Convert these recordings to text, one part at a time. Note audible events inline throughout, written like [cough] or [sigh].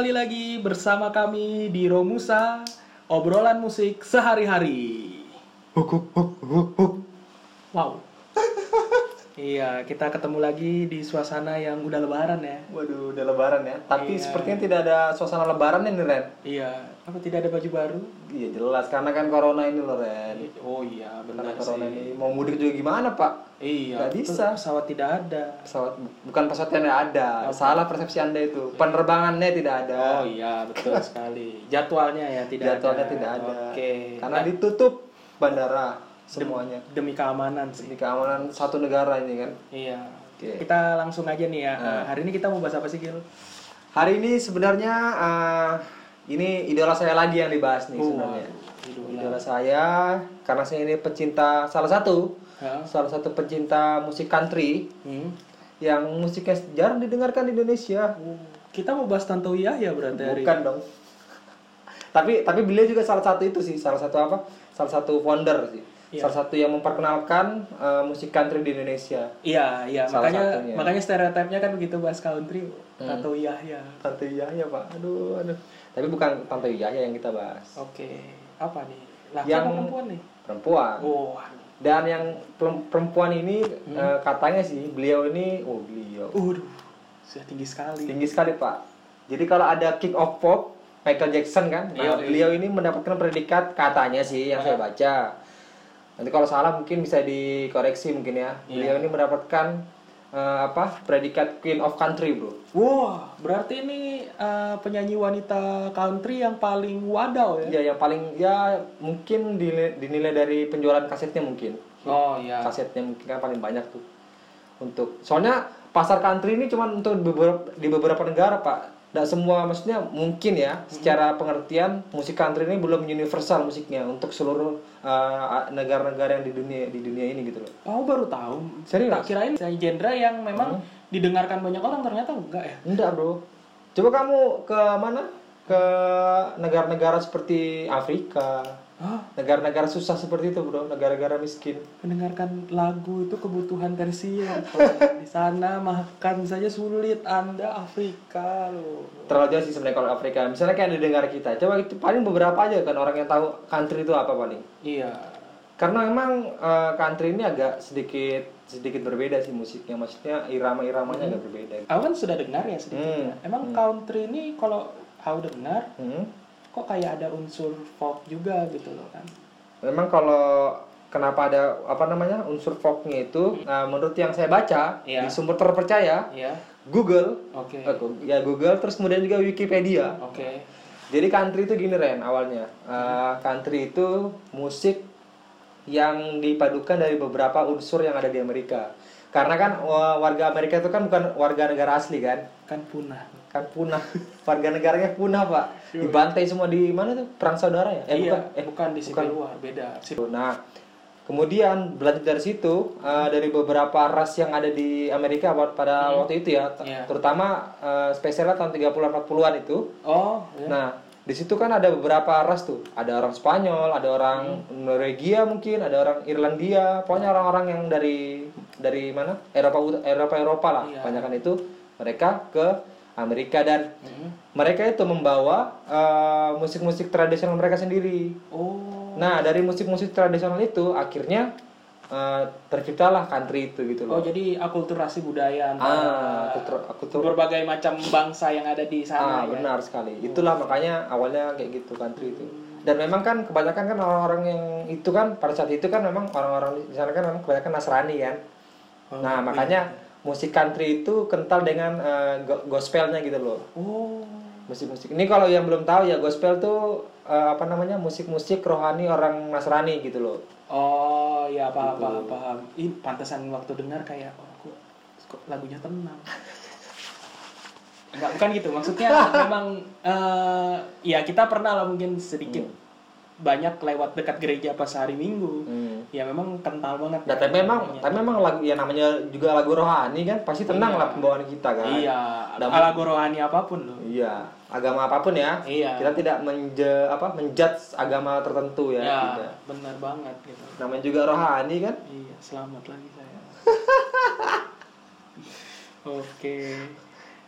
kembali lagi bersama kami di Romusa, obrolan musik sehari-hari. Wow. Iya, kita ketemu lagi di suasana yang udah lebaran ya. Waduh, udah lebaran ya. Tapi Iya. sepertinya tidak ada suasana lebaran nih, Ren. Iya, apa tidak ada baju baru? Iya, jelas. Karena kan corona ini loh, Ren. Oh iya, Karena benar corona sih. ini. Mau mudik juga gimana, Pak? Iya, Nggak bisa. Pesawat tidak ada. Pesawat, bukan pesawat yang ada. Salah persepsi Anda itu. Penerbangannya tidak ada. Oh iya, betul sekali. Jadwalnya ya tidak Jadwalnya ada. tidak ada. Oke. Karena ditutup bandara semuanya. Demi keamanan sih. Demi keamanan satu negara ini kan. Iya. Oke. Kita langsung aja nih ya. Nah. Hari ini kita mau bahas apa sih, Gil? Hari ini sebenarnya eh, ini idola saya lagi yang dibahas nih Oh, sebenarnya. idola. Idola saya karena saya ini pecinta salah satu Hah? salah satu pecinta musik country Hmm. yang musiknya jarang didengarkan di Indonesia. Oh, Kita mau bahas Tanto Yahya berarti hari Bukan dong. [laughs] tapi tapi beliau juga salah satu itu sih, salah satu apa? Salah satu founder sih. Iya. Salah satu yang memperkenalkan eh, musik country di Indonesia. Iya, iya. Makanya satunya. makanya stereotipnya kan begitu bahas country Hmm. Tanto Yahya. Tante Yahya, Pak. Aduh, aduh. Tapi bukan Tante Yahya yang kita bahas. Oke. Apa nih? Laki Yang- apa perempuan nih? Perempuan. Oh, Dan yang perem- perempuan ini eh, katanya sih beliau ini oh beliau Waduh. Sudah tinggi sekali. tinggi sekali pak. Jadi kalau ada King of Pop Michael Jackson kan, nah, Iya, iya. beliau ini mendapatkan predikat katanya sih yang saya baca. Nanti kalau salah mungkin bisa dikoreksi mungkin ya. Iya. Beliau ini mendapatkan eh, apa predikat Queen of Country bro. Wah, berarti ini eh, penyanyi wanita country yang paling wadaw ya? Ya yang paling ya mungkin dinilai, dinilai dari penjualan kasetnya mungkin. Oh iya. kasetnya mungkin kan paling banyak tuh untuk soalnya pasar country ini cuma untuk beberapa, di beberapa negara pak tidak semua maksudnya mungkin ya secara pengertian musik country ini belum universal musiknya untuk seluruh uh, negara-negara yang di dunia di dunia ini gitu loh Oh, baru tahu. Serius? Tak kirain saya genre yang memang didengarkan banyak orang ternyata enggak ya. enggak bro coba kamu ke mana ke negara-negara seperti Afrika? Negara-negara susah seperti itu bro. Negara-negara miskin. Mendengarkan lagu itu kebutuhan tersier [laughs] di sana makan saja sulit. Anda Afrika loh. Terlalu jauh sih sebenarnya kalau Afrika. Misalnya kayak di negara kita. Coba itu paling beberapa aja kan orang yang tahu country itu apa paling. Iya. Karena memang eh, country ini agak sedikit sedikit berbeda sih musiknya. Maksudnya irama-iramanya agak berbeda. Aku kan sudah dengar ya sedikit. Hmm, ya. emang country ini kalau aku dengar Hmm. Kok kayak ada unsur folk juga gitu loh kan? Memang kalau kenapa ada apa namanya unsur folknya itu nah, menurut yang saya baca Iya. di sumber terpercaya iya. Google oke. eh, ya Google terus kemudian juga Wikipedia. Oke. Jadi country itu gini Ren awalnya. Eh, country itu musik yang dipadukan dari beberapa unsur yang ada di Amerika. Karena kan wa- warga Amerika itu kan bukan warga negara asli kan, kan punah kan punah. warga negaranya punah pak, dibantai semua di mana tuh perang saudara ya? iya bukan. Eh, bukan di sipil luar beda Nah, kemudian berlanjut dari situ eh, dari beberapa ras yang ada di Amerika pada waktu itu ya, Iya. terutama eh, spesialnya tahun 30-an 40-an itu. oh iya. Nah, di situ kan ada beberapa ras tuh. Ada orang Spanyol, ada orang Norwegia mungkin, ada orang Irlandia. Pokoknya orang-orang yang dari dari mana? Eropa Eropa Eropa lah. Iya. Kebanyakan itu mereka ke Amerika dan Mm. mereka itu membawa eh, musik-musik tradisional mereka sendiri. oh Nah, dari musik-musik tradisional itu akhirnya eh, terciptalah country itu gitu Oh loh. jadi akulturasi budaya Ah, antara aku ter- aku tuh berbagai macam bangsa yang ada di sana Ah, ya. benar sekali. Itulah makanya awalnya kayak gitu country itu. Dan memang kan kebanyakan kan orang-orang yang itu kan pada saat itu kan memang orang-orang di sana kan memang kebanyakan Nasrani kan. Oh, nah, makanya musik country itu kental dengan go- gospelnya gitu loh. Oh. Musik-musik. Ini kalau yang belum tahu ya gospel tuh eh, apa namanya? musik-musik rohani orang Nasrani gitu loh. Oh, ya paham, Gitu. paham, paham. Ih, pantesan waktu dengar kayak oh, kok, kok lagunya tenang. Enggak, bukan gitu. Maksudnya [laughs] memang eh ya kita pernah lah mungkin sedikit banyak lewat dekat gereja pas hari Minggu. Hmm. Ya memang kental banget. Nah, tapi memang tapi memang lagu ya namanya juga lagu rohani kan pasti tenang lah pembawaan kita kan. Iya, Dan- ala rohani apa pun loh. Iya, agama apa pun ya. Iya. Kita tidak menje apa menjudge agama tertentu ya. Ya, tidak. benar banget gitu. Namanya juga rohani kan. Iya, selamat lagi saya. [laughs] Oke.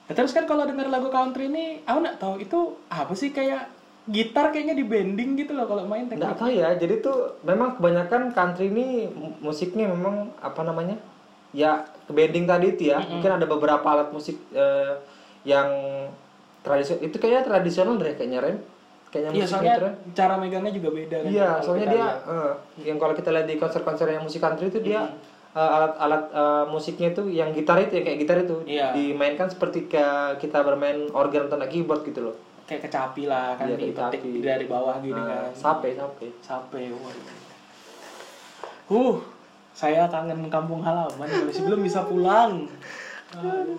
Nah, terus kan kalau denger lagu country ini, aku nggak tahu itu apa sih kayak gitar kayaknya di bending gitu loh kalau main teknik. Nggak tahu ya. Jadi tuh memang kebanyakan country ini mu- musiknya memang apa namanya? Ya ke bending tadi itu ya. Mungkin ada beberapa alat musik eh, yang tradisional. Itu kayaknya tradisional deh kayaknya Ren. Kayaknya Iya, musik soalnya gitu, cara megangnya juga beda kan. Iya, soalnya dia eh, yang kalau kita lihat di konser-konser yang musik country itu dia eh, alat-alat eh, musiknya itu yang gitar itu ya kayak gitar itu Iya. dimainkan seperti kita bermain organ atau keyboard gitu loh. Kayak kecapi lah kan Iya, dipetik kecapi. dari bawah gini Nah, kan. sape, sape. Sampai Uh, saya kangen kampung halaman dari sebelum bisa pulang. Aduh.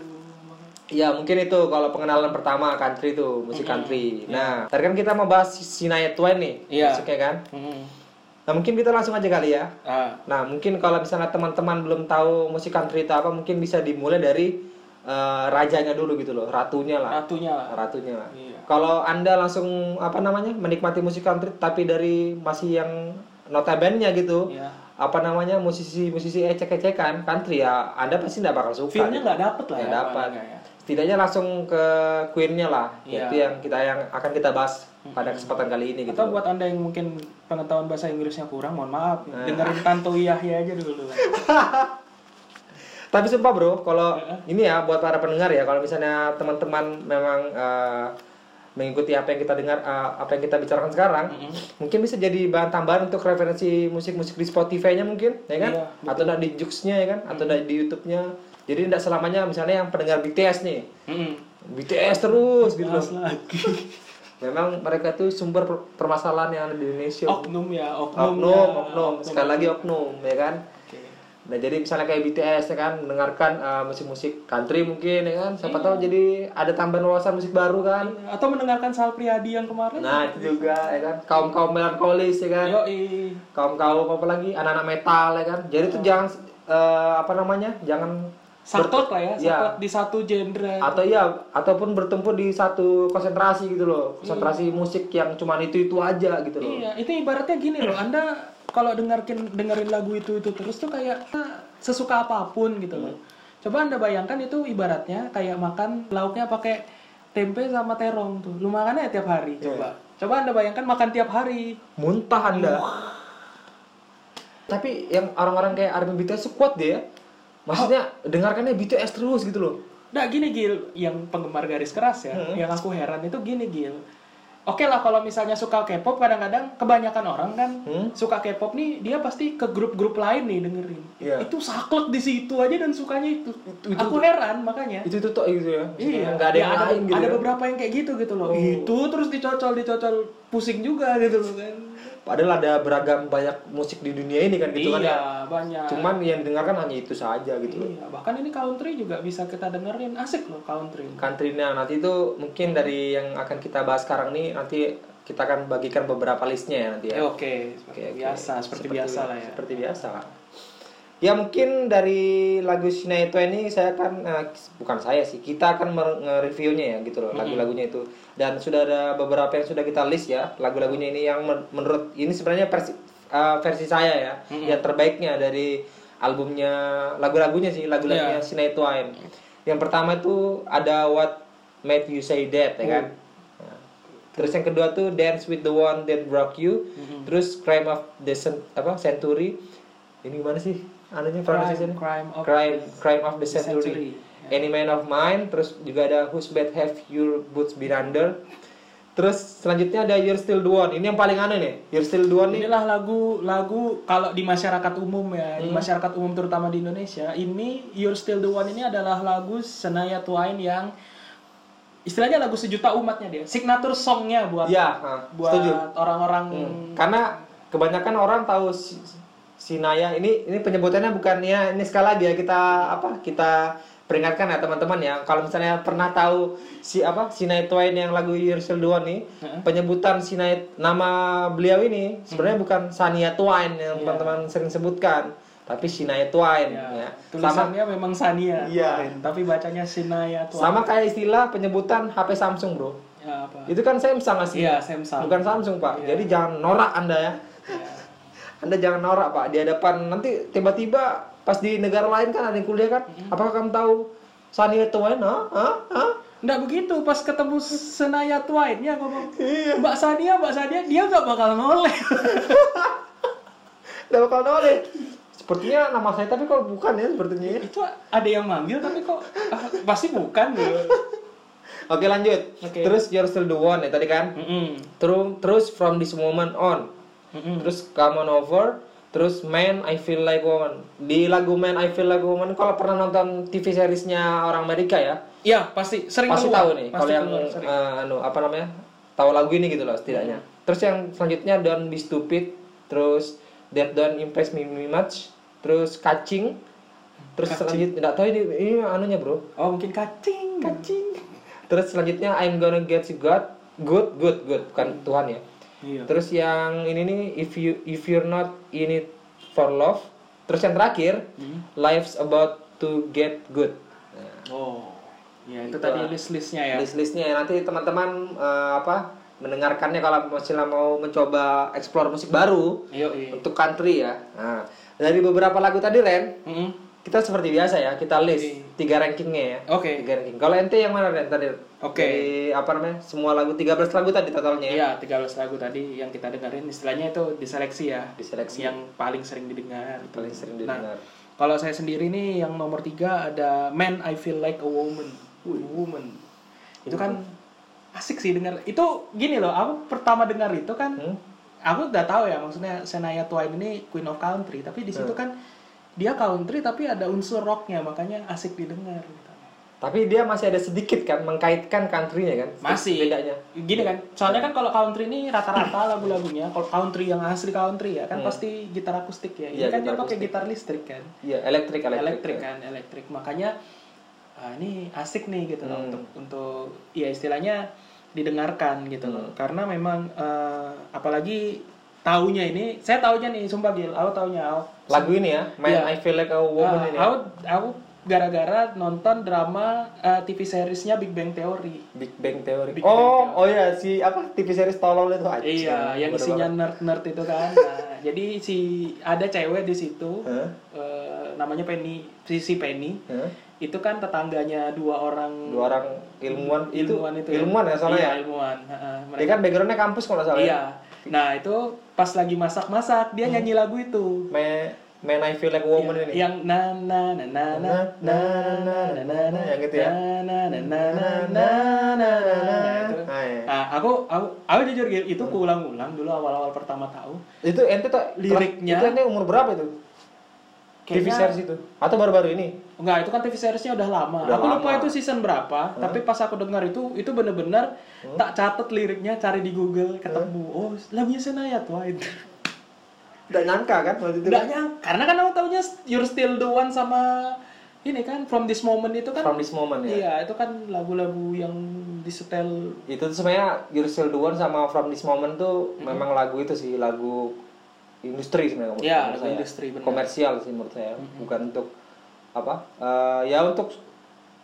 Ya mungkin itu kalau pengenalan pertama country itu musik country. Nah, tadi kan kita mau bahas Sinaya Twain nih, Iya. musiknya kan. Hmm. Nah mungkin kita langsung aja kali ya. Ah, Nah mungkin kalau misalnya teman-teman belum tahu musik country itu apa, mungkin bisa dimulai dari eh, rajanya dulu gitu loh, ratunya lah, ratunya lah. ratunya lah. Iya. Kalau anda langsung apa namanya menikmati musik country tapi dari masih yang notabene-nya gitu, Iya. apa namanya musisi-musisi ecek-ecekan country ya, anda pasti nggak bakal suka. Feel-nya gitu. nggak dapet lah Nggak ya. dapat. paling ya. Setidaknya langsung ke Queen-nya lah, Iya. yaitu yang kita yang akan kita bahas pada kesempatan kali ini gitu. Atau buat anda yang mungkin pengetahuan bahasa Inggrisnya kurang, mohon maaf. Nah. Dengerin Tanto Yahya aja dulu. [laughs] Tapi sumpah bro, kalau ini ya buat para pendengar ya, kalau misalnya teman-teman memang eh, mengikuti apa yang kita dengar, eh, apa yang kita bicarakan sekarang, mungkin bisa jadi bahan tambahan untuk referensi musik-musik di Spotify-nya mungkin, ya kan? Iya, Atau di Joox-nya ya kan? Atau nggak di YouTube-nya. Jadi tidak selamanya misalnya yang pendengar BTS nih, Hmm. BTS terus gitu loh. Lagi. [laughs] Memang mereka tuh sumber per- permasalahan yang ada di Indonesia. Oknum ya, oknum. oknum, oknum, sekali lagi oknum, ya kan? Nah jadi misalnya kayak BTS ya kan mendengarkan uh, musik-musik country mungkin ya kan siapa Iya. tahu jadi ada tambahan wawasan musik baru kan. Atau mendengarkan Sal Priadi yang kemarin. Nah itu juga ya kan kaum kaum melankolis ya kan kaum kaum apa lagi anak-anak metal ya kan. Jadi itu jangan uh, apa namanya jangan Saklek lah ya, Iya. saklek di satu genre. atau ya ataupun bertumpu di satu konsentrasi gitu loh konsentrasi Iya. musik yang cuman itu itu aja gitu loh. Iya, itu ibaratnya gini loh. Anda kalau dengerin dengerin lagu itu itu terus tuh kayak sesuka apa pun gitu loh. Coba Anda bayangkan itu ibaratnya kayak makan lauknya pakai tempe sama terong tuh. Lu makannya tiap hari, coba. Coba Anda bayangkan makan tiap hari. Muntah anda. Tapi yang orang-orang kayak Army BTS kuat dia. Ya. Maksudnya dengarkannya BTS terus gitu loh. Nah gini Gil, yang penggemar garis keras ya, Hmm. yang aku heran itu gini Gil. Oke lah kalau misalnya suka K-pop kadang-kadang kebanyakan orang kan Hmm? suka K-pop nih dia pasti ke grup-grup lain nih dengerin. Iya. Itu saklek di situ aja dan sukanya itu. aku heran makanya. Itu itu tuh gitu ya. Iya, nggak ada Ya, yang ada, lain gitu. ada ya. beberapa yang kayak gitu gitu loh. Oh. Itu terus dicocol dicocol pusing juga gitu loh kan. Padahal ada beragam banyak musik di dunia ini kan gitu kan ya. iya, banyak. Cuman yang didengarkan hanya itu saja gitu loh. iya, bahkan ini country juga bisa kita dengerin asik loh country. Country-nya nanti itu mungkin dari yang akan kita bahas sekarang nih nanti kita akan bagikan beberapa listnya ya nanti ya. Oke, seperti Oke, oke. biasa, seperti, biasa lah ya. Seperti biasa. Ya mungkin dari lagu Twain ini saya akan eh, bukan saya sih, kita akan nge-reviewnya ya gitu loh, lagu-lagunya itu. Dan sudah ada beberapa yang sudah kita list ya, lagu-lagunya ini yang men- menurut ini sebenarnya versi eh, versi saya ya, yang terbaiknya dari albumnya lagu-lagunya sih, lagu-lagunya Iya. Shania Twain. Yang pertama itu ada What Made You Say That ya kan. Nah, Terus yang kedua tuh Dance with the One That Broke You. Terus Crime of the apa Century. Ini gimana sih? Anunya pronunciation? crime of Crime Crime of the the Century. Century. Any Man of Mine. Terus juga ada Whose Bed Have Your Boots Been Under. Terus selanjutnya ada You're Still the One. Ini yang paling aneh nih. You're Still the One nih. Inilah lagu-lagu kalau di masyarakat umum ya, Hmm. di masyarakat umum terutama di Indonesia, ini You're Still the One ini adalah lagu Shania Twain yang istilahnya lagu sejuta umatnya dia, signature songnya buat ha, buat orang-orang Karena kebanyakan orang tahu si, si Naya ini ini penyebutannya bukan ya ini sekali lagi ya kita apa kita peringatkan ya teman-teman ya kalau misalnya pernah tahu si apa si Naya Twain yang lagu the One nih penyebutan si Naya nama beliau ini sebenarnya bukan Sania Twain yang teman-teman sering sebutkan tapi Shania Twain ya. ya, Sama tulisannya memang Sania Iya. Twain, tapi bacanya Shania Twain. sama kayak istilah penyebutan HP Samsung, Bro. Ya, apa? Itu kan Samsung asli. Iya, Samsung. Bukan Samsung, Pak. Iya. Jadi jangan norak Anda ya. Ya. Anda jangan norak Pak di hadapan nanti tiba-tiba pas di negara lain kan ada yang kuliah kan. Apakah kamu tahu Sania Twain, ah, ah, ah. Nggak begitu, pas ketemu Senaya Twain-nya ngomong, Iya. Mbak Sania, Mbak Sania, dia nggak bakal noleh. [laughs] Udah bakal noleh. Sepertinya nama saya tapi kok bukan ya sepertinya ya. itu ada yang manggil tapi kok ah, [laughs] pasti bukan gitu. Oke lanjut. Oke. Terus You're Still the One ya tadi kan. Mm-mm. Terus terus From This Moment On. Mm-mm. Terus Come On Over. Terus Man I Feel Like Woman. Di lagu Man I Feel Like Woman kalau pernah nonton TV seriesnya orang Amerika ya, Iya pasti sering pasti keluar. tahu nih. Kalau yang keluar, eh, anu apa namanya? Tahu lagu ini gitu loh setidaknya. Terus yang selanjutnya Don't Be Stupid. Terus That Don't Impress Me Much. Terus Catching. Terus selanjutnya enggak tahu ini ini anunya, Bro. Oh mungkin kacing. Kacing. Terus selanjutnya I'm gonna get you good, good, good, good, bukan Tuhan ya. Iya. Terus yang ini nih if you if you're not in it for love. Terus yang terakhir Hmm. life's about to get good. Nah, Oh. Ya itu Itu tadi list-listnya ya. list-listnya ya nanti teman-teman eh, apa mendengarkannya kalau masih mau mencoba explore musik baru Iya, iya. untuk country ya. Nah, dari beberapa lagu tadi Ren, Mm-mm. Kita seperti biasa ya kita list Iya. tiga rankingnya ya. Oke. Tiga ranking. Kalau ente yang mana Ren tadi? Oke. Dari apa namanya? Semua lagu 13 lagu tadi totalnya. ya? Iya, 13 lagu tadi yang kita dengerin istilahnya itu diseleksi ya. Diseleksi. Yang paling sering didengar. gitu. Paling sering Nah, didengar. kalau saya sendiri nih yang nomor tiga ada Man I Feel Like a Woman. Wih, woman. Itu kan asik sih denger. Itu gini loh, aku pertama dengar itu kan Hmm? aku udah tahu ya maksudnya Shania Twain ini Queen of Country, tapi di situ Hmm. kan dia country tapi ada unsur rocknya makanya asik didengar gitu. Tapi dia masih ada sedikit kan mengkaitkan country-nya kan? Masih. bedanya. Gini kan, soalnya kan kalau country ini rata-rata lagu-lagunya kalau country yang asli country ya kan Hmm. pasti gitar akustik ya. Ini Iya, kan dia pakai gitar listrik kan. Iya, elektrik elektrik. elektrik kan elektrik makanya ah, ini asik nih gitu loh Hmm. untuk untuk ya istilahnya didengarkan gitu loh Hmm. karena memang eh, apalagi taunya ini saya taunya nih sumpah Gil aku taunya aku Lagu ini ya, Man Iya. I Feel Like a Woman ah, ini. aku aku gara-gara nonton drama eh, TV seriesnya Big Bang Theory Big Bang Theory. Big oh, Bang oh ya si apa TV series tolol itu aja. iya yang isinya nerd-nerd itu kan nah, [laughs] jadi si ada cewek di situ Hah? eh, namanya Penny si si Penny Hah? itu kan tetangganya dua orang Dua orang ilmuwan, ilmuwan itu, ilmuwan ya soalnya iya, ya. ilmuwan Heeh, Dia mereka kan backgroundnya kampus kalau salah. ya. iya nah itu pas lagi masak-masak dia nyanyi lagu itu Man, Man I Feel Like a Woman ini. yang na na na na na na na na na na Yang gitu ya? na na na na na na na na Ah, iya. nah aku aku aku jujur itu kuulang-ulang dulu awal-awal pertama tahu Itu ente tuh Liriknya- Itu ente umur berapa itu? TV Kayaknya- series itu atau baru-baru ini? Enggak, itu kan TV seriesnya udah lama. Udah aku lupa lama. itu season berapa, tapi pas aku dengar itu itu bener-bener tak catet liriknya, cari di Google, ketemu. Oh, lagunya Senaya Twain. Udah nyangka kan waktu itu? Enggak nyangka, karena kan aku taunya You're Still the One sama ini kan From This Moment itu kan From this moment ya. Iya, itu kan lagu-lagu yang disetel Itu tuh sebenarnya You're Still the One sama From This Moment tuh memang lagu itu sih lagu industri sebenarnya Iya, menurut saya. industri, benar. komersial sih menurut saya bukan untuk apa eh, ya untuk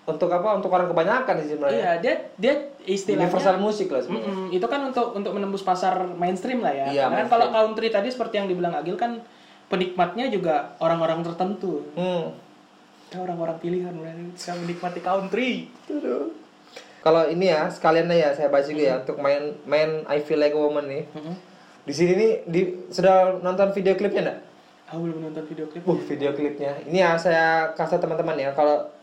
untuk apa untuk orang kebanyakan sih sebenarnya Iya, dia dia istilahnya universal musik lah sebenarnya Mm-mm, itu kan untuk untuk menembus pasar mainstream lah ya. Iya, Karena kan mainstream. kalau country tadi seperti yang dibilang Agil kan penikmatnya juga orang-orang tertentu. Hmm. Ya, orang-orang pilihan bisa menikmati country. kalau ini ya sekalian ya saya bahas juga ya untuk main main I Feel Like a Woman nih di sini nih di sudah nonton video klipnya enggak? Aku belum nonton video klip. Uh, video klipnya. Ini ya saya kasih teman-teman ya. Kalau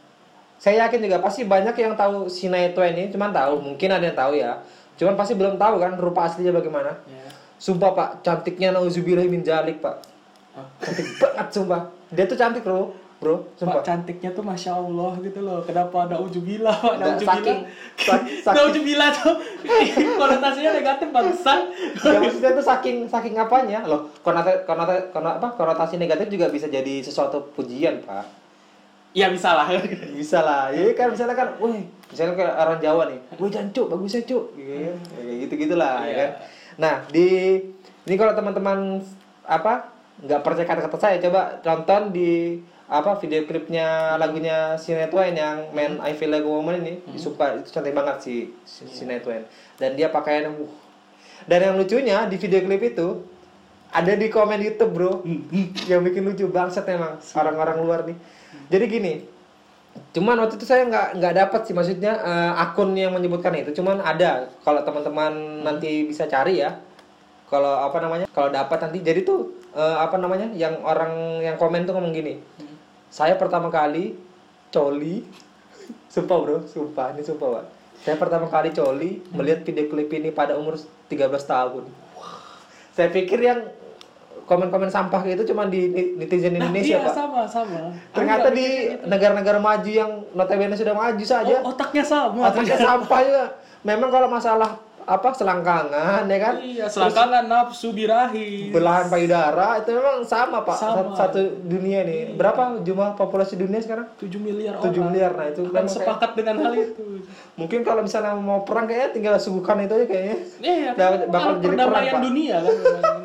saya yakin juga pasti banyak yang tahu Sinai Twain ini, cuman tahu, mungkin ada yang tahu ya. Cuman pasti belum tahu kan rupa aslinya bagaimana. Ya. Sumpah Pak, cantiknya nauzubillah min jalik Pak. Ah. Cantik banget sumpah. Dia tuh cantik bro, bro, Pak sumpah. cantiknya tuh masya Allah gitu loh. Kenapa ada ujubillah pak? Saking- sak- [laughs] saking- Naujubillah tuh [laughs] konotasinya negatif bangsa. Ya maksudnya tuh saking saking apanya loh konotasi konotasi apa konotasi negatif juga bisa jadi sesuatu pujian pak Ya bisa lah. [laughs] bisa lah ya kan misalnya kan wih misalnya kayak orang Jawa nih wih jancuk bagus ya cuk gitu kayak gitu gitulah ya Iya. kan nah di ini kalau teman-teman apa nggak percaya kata-kata saya coba tonton di apa video klipnya lagunya Shania Twain yang Man I Feel Like a Woman ini sumpah itu cantik banget sih si Shania Twain dan dia pakaian uh. dan yang lucunya di video klip itu ada di komen YouTube bro yang bikin lucu bangsat emang orang-orang luar nih jadi gini Cuman waktu itu saya nggak nggak dapat sih maksudnya eh, akun yang menyebutkan itu. Cuman ada kalau teman-teman nanti bisa cari ya. Kalau apa namanya? Kalau dapat nanti jadi tuh eh, apa namanya? Yang orang yang komen tuh ngomong gini. Saya pertama kali coli. [laughs] sumpah bro, sumpah ini sumpah pak. Saya pertama kali coli melihat video klip ini pada umur 13 tahun. Saya pikir yang komen-komen sampah gitu cuma di netizen Nah, Indonesia iya, pak. sama sama. Ternyata di gitu. negara-negara maju yang notabene sudah maju saja, Oh, otaknya sama. otaknya sampah juga. Memang kalau masalah apa selangkangan ya kan, Iya, selangkangan nafsu birahi. belahan payudara itu memang sama pak. Sama. Satu, satu dunia nih. Berapa jumlah populasi dunia sekarang? 7 miliar 7 orang. miliar. Nah itu akan memang kayak- sepakat dengan hal itu. [laughs] mungkin kalau misalnya mau perang kayaknya tinggal suguhkan itu aja kayaknya. Iya, Dah- kan bakal alat jadi perang, Pak. dunia kan. [laughs]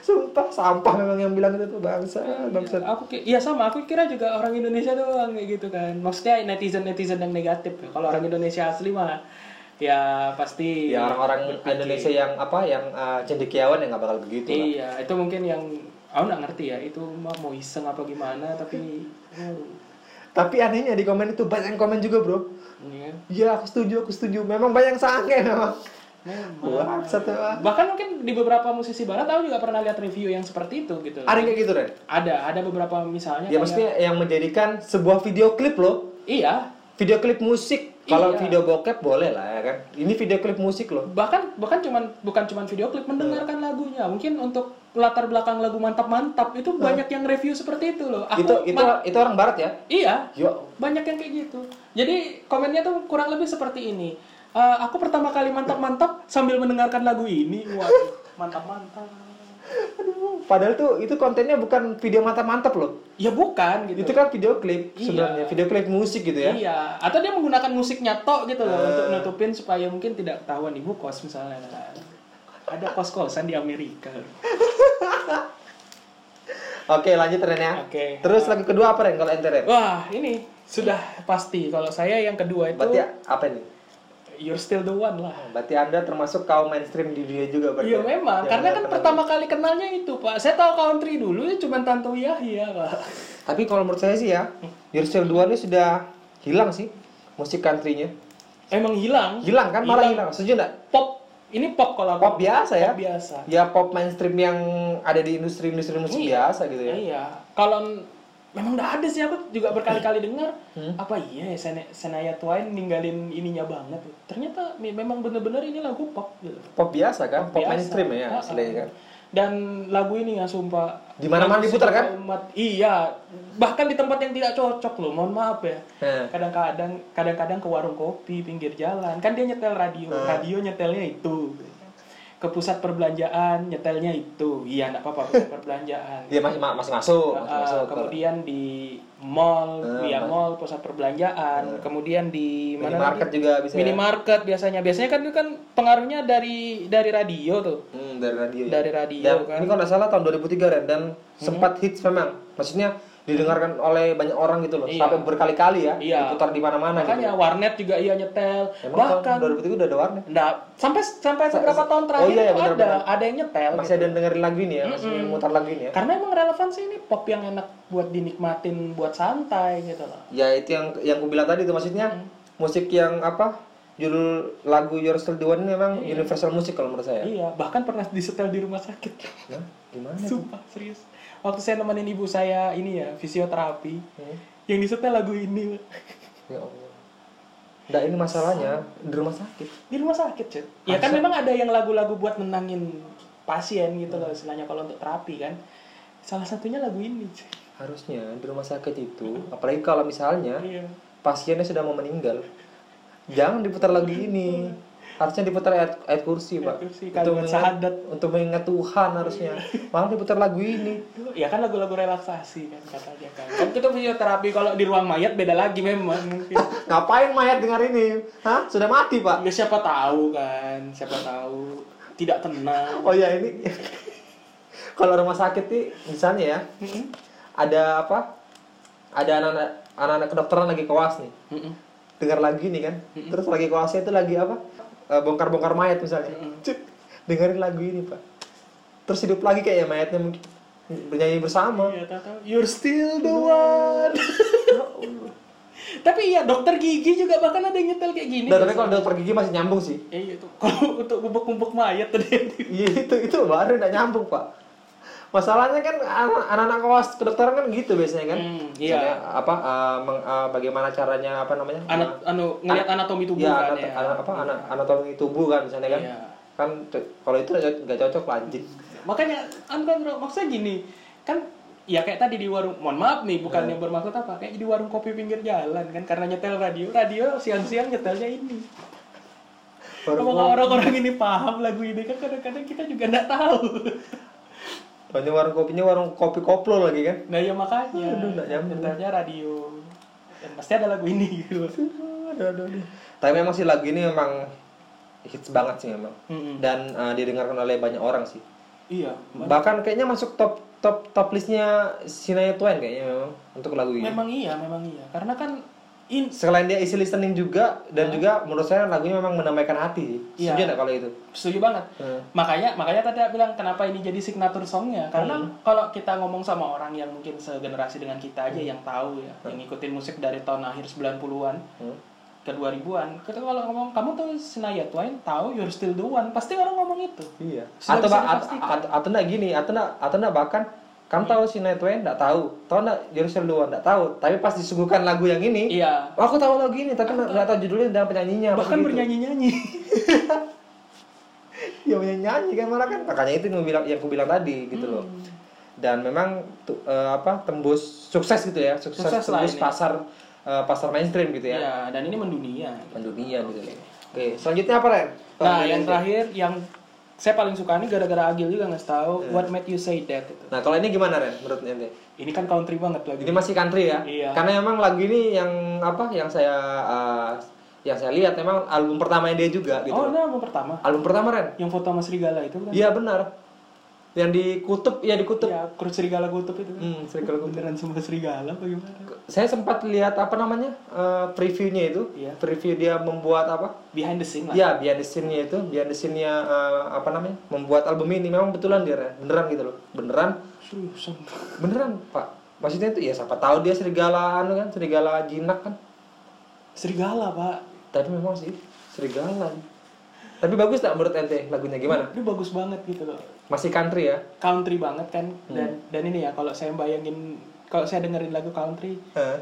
Sumpah sampah memang yang bilang itu tuh bangsa, bangsa. aku iya sama aku kira juga orang Indonesia doang kayak gitu kan maksudnya netizen netizen yang negatif ya. kalau orang Indonesia asli mah ya pasti Ya orang-orang Indonesia yang apa yang uh, cendekiawan yang nggak bakal begitu lah. iya itu mungkin yang aku nggak ngerti ya itu mah mau iseng apa gimana tapi oh, Tapi anehnya di komen itu banyak yang komen juga bro. Iya aku setuju, aku setuju. Memang banyak yang sange memang. Bangsat memang. bahkan mungkin di beberapa musisi barat aku juga pernah lihat review yang seperti itu gitu Ada kayak gitu Ren? ada ada beberapa misalnya Ya kayak- maksudnya yang menjadikan sebuah video klip loh. iya Video klip musik. Kalau Iya. video bokep boleh lah ya kan. Ini video klip musik loh. bahkan bahkan cuman bukan cuman video klip mendengarkan lagunya mungkin untuk latar belakang lagu mantap-mantap itu banyak yang review seperti itu loh aku itu itu itu orang barat ya? iya Yo. banyak yang kayak gitu jadi komennya tuh kurang lebih seperti ini Eh, aku pertama kali mantap-mantap sambil mendengarkan lagu ini waduh mantap-mantap Aduh, padahal tuh itu kontennya bukan video mantap-mantap loh. ya bukan gitu Itu kan video klip Iya. sebenarnya, video klip musik gitu ya. Iya, atau dia menggunakan musik nyatok gitu loh untuk nutupin supaya mungkin tidak ketahuan ibu kos misalnya. Ada kos-kosan di Amerika. [laughs] Oke, lanjut Ren ya. Oke. Terus lagu kedua apa Ren kalau ente Ren? Wah, ini sudah pasti. Kalau saya yang kedua itu Berarti apa nih? You're Still the One lah. Berarti Anda termasuk kaum mainstream di dunia juga berarti. Iya ya? memang, karena kan pertama kali kenalnya itu Pak. Saya tahu country dulu ya cuma Tanto Yahya Pak. Tapi kalau menurut saya sih ya, Your Still the One ini sudah hilang sih musik country-nya. Emang hilang. Hilang kan, malah hilang. Setuju enggak? Pop, ini pop kalau aku. Pop biasa ya? Pop biasa. Ya pop mainstream yang ada di industri-industri musik biasa gitu ya. Iya, kalau memang nggak ada sih aku juga berkali-kali dengar Hmm. apa iya ya Sen- Senaya Twain ninggalin ininya banget. Ternyata me- memang bener-bener ini lagu pop gitu. Pop biasa kan, pop, biasa. mainstream ya Ah, ah. istilahnya kan. Dan lagu ini ya sumpah Di mana-mana lagu diputar, kan? Umat, iya, bahkan di tempat yang tidak cocok loh. Mohon maaf ya. Nah, Kadang-kadang kadang-kadang ke warung kopi pinggir jalan kan dia nyetel radio, Ah. radio nyetelnya itu. Ke pusat perbelanjaan nyetelnya itu. Iya, enggak apa-apa pusat [laughs] perbelanjaan. dia masih ma- masih masuk, masih Uh, masuk. kemudian di mall, via ma- mall, pusat perbelanjaan, kemudian di mana minimarket juga bisa. ya? Minimarket biasanya. Biasanya kan itu kan pengaruhnya dari dari radio tuh. Hmm, dari radio. ya. Dari radio kan. ini kalau nggak salah tahun 2003 Ren dan sempat hits memang. Maksudnya didengarkan oleh banyak orang gitu loh. Iya. Sampai berkali-kali ya, Iya. diputar di mana-mana gitu. Makanya warnet juga iya nyetel. Emang Bahkan tahun 2003 udah ada warnet. Enggak, sampai sampai beberapa tahun terakhir Oh iya, ya, itu benar, ada ada yang nyetel. Masih ada yang dengerin lagu ini ya, masih mutar lagu ini ya. Karena emang relevansi ini pop yang enak buat dinikmatin buat santai gitu loh. Ya itu yang yang aku bilang tadi itu maksudnya Hmm. musik yang apa? Judul lagu Your Still the One ini memang universal musik kalau menurut saya. Iya, bahkan pernah disetel di rumah sakit. Nah, gimana? [laughs] Sumpah, serius. Waktu saya nemenin ibu saya ini ya, fisioterapi, Hmm. yang disetel lagu ini Ya Allah. Nah ini masalahnya di rumah sakit. di rumah sakit, cuy. Ya kan memang ada yang lagu-lagu buat menangin pasien gitu loh, istilahnya kalau untuk terapi kan. Salah satunya lagu ini, cuy. Harusnya di rumah sakit itu, apalagi kalau misalnya Iya. pasiennya sudah mau meninggal, jangan diputar lagu ini. Harusnya diputar ayat, ayat kursi, Pak. kursi, untuk mengingat, untuk mengingat Tuhan harusnya. Malah diputar lagu ini. Ya kan lagu-lagu relaksasi kan katanya kan. Kan itu fisioterapi kalau di ruang mayat beda lagi memang mungkin. [laughs] Ngapain mayat dengar ini? Hah? Sudah mati, Pak. Ya siapa tahu kan, siapa tahu tidak tenang. Oh ya ini [laughs] kalau rumah sakit nih misalnya ya ada apa? Ada anak-anak anak-anak kedokteran lagi koas nih. Dengar lagu ini kan. Terus lagi koasnya itu lagi apa? Eh, bongkar-bongkar mayat misalnya. Cuk, dengerin lagu ini, Pak. Terus hidup lagi kayak mayatnya mungkin bernyanyi bersama. Iya, tahu tahu. You're still the one. [laughs] Tapi iya dokter gigi juga bahkan ada yang nyetel kayak gini. Nah, tapi kalau dokter gigi masih nyambung sih. Eh, iya itu. [laughs] Kalau untuk bubuk-bubuk mayat tadi. Iya itu itu baru nggak nyambung pak. Masalahnya kan anak- anak-anak kelas kedokteran kan gitu biasanya kan. Hmm, iya. Misalnya, apa eh, meng- eh, bagaimana caranya apa namanya? Anak anu ngelihat anatomi tubuh Iya, kan anat- ya. ana- apa ana- anatomi tubuh kan misalnya kan. Iya. Kan kalau itu nggak co- nggak cocok anjing. Makanya kan kan maksudnya gini, kan ya kayak tadi di warung, mohon maaf nih bukan yang bermaksud apa, kayak di warung kopi pinggir jalan kan karena nyetel radio, radio siang-siang nyetelnya ini. Apakah orang-orang ini paham lagu ini kan kadang-kadang kita juga nggak tahu. Banyak warung kopinya warung kopi koplo lagi kan. Nah ya makanya, Aduh, nggak nyambung. radio. Dan pasti ada lagu ini gitu. Aduh, aduh, aduh. Tapi memang sih lagu ini memang hits banget sih memang. Mm-mm. Dan eh, didengarkan oleh banyak orang sih. Iya. Bahkan kayaknya masuk top top top listnya Sinaya Twain kayaknya memang untuk lagu ini. Memang iya, memang iya. Karena kan in Selain dia easy listening juga dan juga menurut saya lagunya memang menambahkan hati sih. Iya. Setuju nggak kalau itu? setuju banget. Hmm. Makanya makanya tadi aku bilang kenapa ini jadi signature songnya karena Hmm. kalau kita ngomong sama orang yang mungkin segenerasi dengan kita aja Hmm. yang tahu ya, yang ngikutin musik dari tahun akhir 90-an Hmm. ke 2000-an, kita kalau ngomong kamu tuh Shania Twain tahu You're Still the One, pasti orang ngomong itu. Iya. Sudah Atau bisa ba- at- dipastikan. at- atau enggak gini, atau atau bahkan kamu tahu Sinaya Twain enggak tahu. Tahu enggak Jerusalem Luan enggak tahu. Tapi pas disuguhkan lagu yang ini, Iya. "Oh, aku tahu lagu ini tapi enggak tahu judulnya dan penyanyinya. Bahkan Begitu. bernyanyi-nyanyi. [laughs] ya nyanyi kan malah kan makanya itu yang aku bilang yang aku bilang tadi gitu loh Hmm. dan memang tu- eh, apa tembus sukses gitu ya sukses, Sukses tembus pasar eh, pasar mainstream gitu ya Iya, dan ini mendunia. mendunia gitu loh oke selanjutnya apa Ren? Nah, yang terakhir yang saya paling suka ini gara-gara Agil juga ngasih tahu Iya. What Made You Say That itu. nah kalau ini gimana Ren menurut ente Ini kan country banget lagu. ini masih country ya Iya. karena memang lagu ini yang apa yang saya eh, yang saya lihat memang album pertamanya dia juga gitu Oh, ini album pertama. album pertama Ren Yang foto sama serigala itu kan? iya benar yang di kutub ya di kutub Ya, kurus serigala kutub itu kan. hmm, serigala kutub Beneran sama serigala apa gimana? saya sempat lihat apa namanya eh, previewnya itu Iya. preview dia membuat apa Behind the scene lah. ya behind the scene-nya itu behind the scene-nya eh, apa namanya membuat album ini memang betulan dia beneran gitu loh beneran Seriusan. beneran pak maksudnya itu ya siapa tahu dia serigala anu kan serigala jinak kan Serigala, Pak. tapi memang sih serigala tapi bagus tak menurut ente lagunya gimana Ini bagus banget gitu loh. Masih country ya Country banget kan. Hmm. Dan dan ini ya kalau saya bayangin kalau saya dengerin lagu country Eh,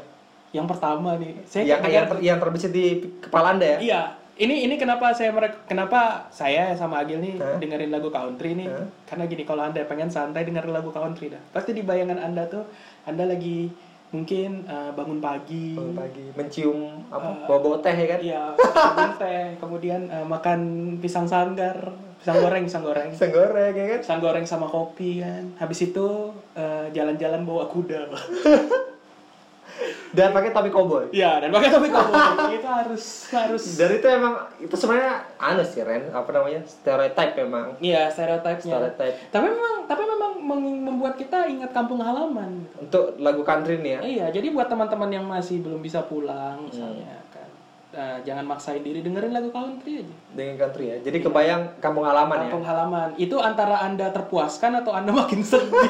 yang pertama nih, saya yang kayak yang, ter- yang terbesit di kepala anda ya Iya, ini ini kenapa saya merek kenapa saya sama Agil nih Hah? dengerin lagu country nih? Hah? Karena gini, kalau anda pengen santai dengerin lagu country dah, pasti di bayangan anda tuh anda lagi mungkin eh, bangun pagi, Bangun pagi mencium apa Eh, bawa teh ya kan iya, teh, kemudian eh, makan pisang sanggar, pisang goreng, pisang goreng, pisang goreng ya kan? Pisang goreng sama kopi kan. Habis itu eh, jalan-jalan bawa kuda, dan pakai topi koboi? Iya, dan pakai topi koboi. Itu harus harus. Dari itu emang itu sebenarnya aneh sih Ren. Apa namanya? Stereotype memang Iya, stereotipnya. stereotype. Tapi memang tapi memang membuat kita ingat kampung halaman. untuk lagu country nih ya? Iya, jadi buat teman-teman yang masih belum bisa pulang misalnya. Kan. Nah, jangan maksain diri dengerin lagu country aja. dengan country ya jadi kebayang kampung halaman Kampung halaman. Itu antara Anda terpuaskan atau Anda makin sedih. [laughs]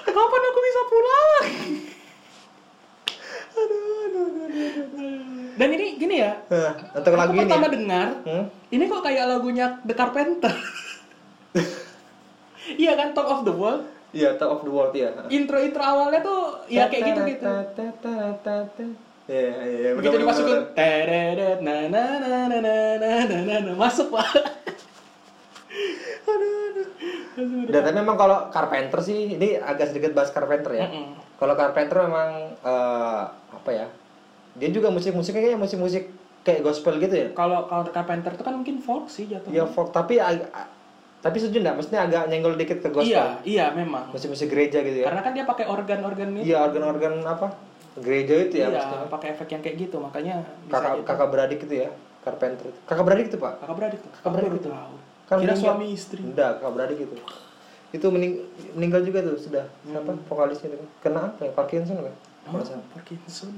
Kapan aku bisa pulang? Dan ini gini ya. ya untuk lagu aku ini pertama ya. dengar, Hmm? ini kok kayak lagunya The Carpenter. [laughs] iya kan, Top of the World. iya top of the world ya intro-intro awalnya tuh ya kayak gitu gitu Iya, iya, begitu bener, dimasukin teredet na na na na na na na na na masuk pak Dan tapi memang kalau Carpenter sih ini agak sedikit bahas Carpenter ya. Mm-mm. Kalau Carpenter memang eh, apa ya? Dia juga musik-musiknya kayak musik-musik kayak gospel gitu ya. kalau kalau Carpenter tuh kan mungkin folk sih jatuh Ya folk tapi tapi setuju enggak? Maksudnya agak nyenggol dikit ke gospel. iya iya memang Musik-musik gereja gitu ya. karena kan dia pakai organ-organ itu Iya, organ-organ apa? Gereja itu ya iya pakai efek yang kayak gitu makanya Kakak gitu. kakak beradik gitu ya. Carpenter. itu. Kakak beradik itu, Pak. kakak beradik Kakak beradik itu. tahu Kan kira meninggal. suami istri Enggak, kakak beradik itu. Itu mening meninggal juga tuh sudah. Hmm. Siapa vokalisnya itu? Kena apa ya? Parkinson kan? Oh, Parkinson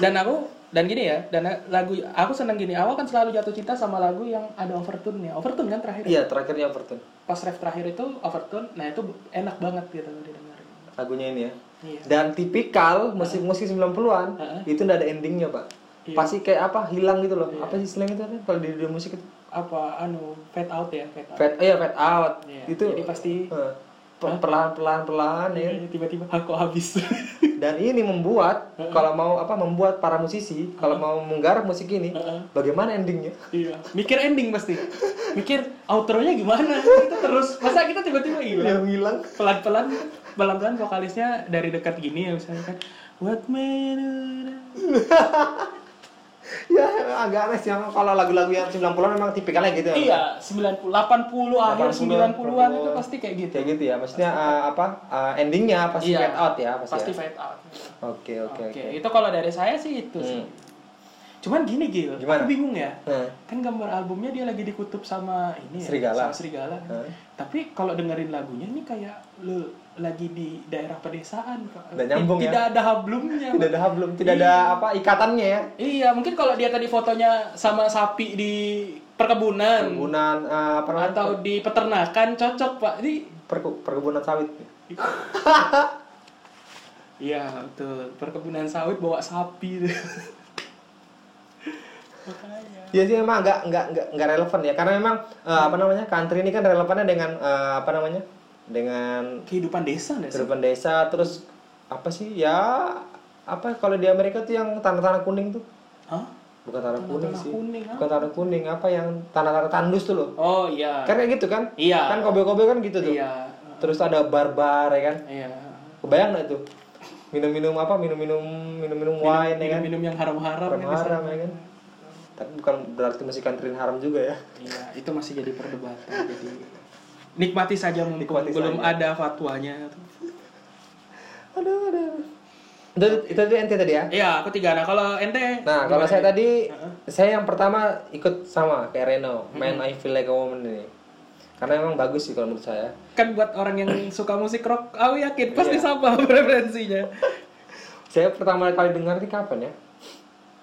dan aku dan gini ya, dan lagu aku seneng gini. Awal kan selalu jatuh cinta sama lagu yang ada overtone-nya. Overtone kan terakhir. ya? Iya, terakhirnya Everton. Pas ref terakhir itu overtone, nah itu enak banget gitu didengarin. lagunya ini ya. Iya. Dan tipikal musik-musik 90-an Heeh. itu nggak ada endingnya, Pak. Iya. Pasti kayak apa? Hilang gitu loh. Apa sih slang itu kalau di dunia musik itu? Apa anu fade out ya, fade out. Fade, iya fade out. Iya, Itu jadi pasti- eh, pe- perlahan-perlahan perlahan ya. Iya, tiba-tiba aku habis. [laughs] Dan ini membuat kalau mau apa membuat para musisi kalau mau menggarap musik ini bagaimana endingnya? iya. Mikir ending pasti. Mikir outronya gimana? Kita [laughs] terus masa kita tiba-tiba hilang. Yang hilang. Pelan-pelan pelan-pelan vokalisnya dari dekat gini ya misalnya kan What made [laughs] [laughs] ya agak aneh sih kalau lagu-lagu yang 90-an memang tipikalnya gitu ya. Iya, 90 80 akhir 90-an itu pasti kayak gitu. Kayak gitu ya. Maksudnya eh, apa? eh, endingnya pasti Iya. fade out ya pasti. Pasti ya? fade out. Oke, oke, Oke, itu kalau dari saya sih itu sih. Hmm. Cuman gini Gil, Gimana? aku bingung ya. Nah, Kan gambar albumnya dia lagi dikutub sama ini ya, Serigala. sama serigala. Hah? Tapi kalau dengerin lagunya ini kayak lu lagi di daerah pedesaan, Pak. Nggak nyambung ya? Tidak ada hablumnya. tidak ada belum tidak ada apa ikatannya ya. Iya, mungkin kalau dia tadi fotonya sama sapi di perkebunan Perkebunan namanya? atau di peternakan cocok, Pak. Perke- perkebunan sawit. [laughs] Iya, betul. Perkebunan sawit bawa sapi. [laughs] Ya sih memang nggak nggak nggak relevan ya karena memang eh, apa namanya country ini kan relevannya dengan eh, apa namanya dengan Kehidupan desa sih? kehidupan desa terus apa sih ya apa kalau di Amerika tuh yang tanah-tanah kuning tuh Hah? bukan tanah kuning Tanah sih kuning, ah. bukan tanah kuning apa yang tanah-tanah tandus tuh loh Oh iya. kan kayak gitu kan Iya. kan kobe-kobe kan gitu tuh Iya. terus ada barbar ya kan Iya. kebayang nggak tuh minum-minum apa minum-minum minum-minum wine ya kan Minum-minum yang haram-haram haram kan di sana. haram ya kan tapi bukan berarti musik country haram juga ya Iya, itu masih jadi perdebatan. jadi nikmati saja mumpung Nikmati belum saja. ada fatwanya. aduh aduh itu itu tadi ente tadi ya Iya, aku tiga. Nah, kalau ente nah kalau gimana saya tadi saya yang pertama ikut sama kayak Reno main I Feel Like a Woman ini karena emang bagus sih kalau menurut saya kan buat orang yang [clears throat] suka musik rock, aku yakin pasti Iya. sama [laughs] preferensinya. saya pertama kali dengar ini kapan ya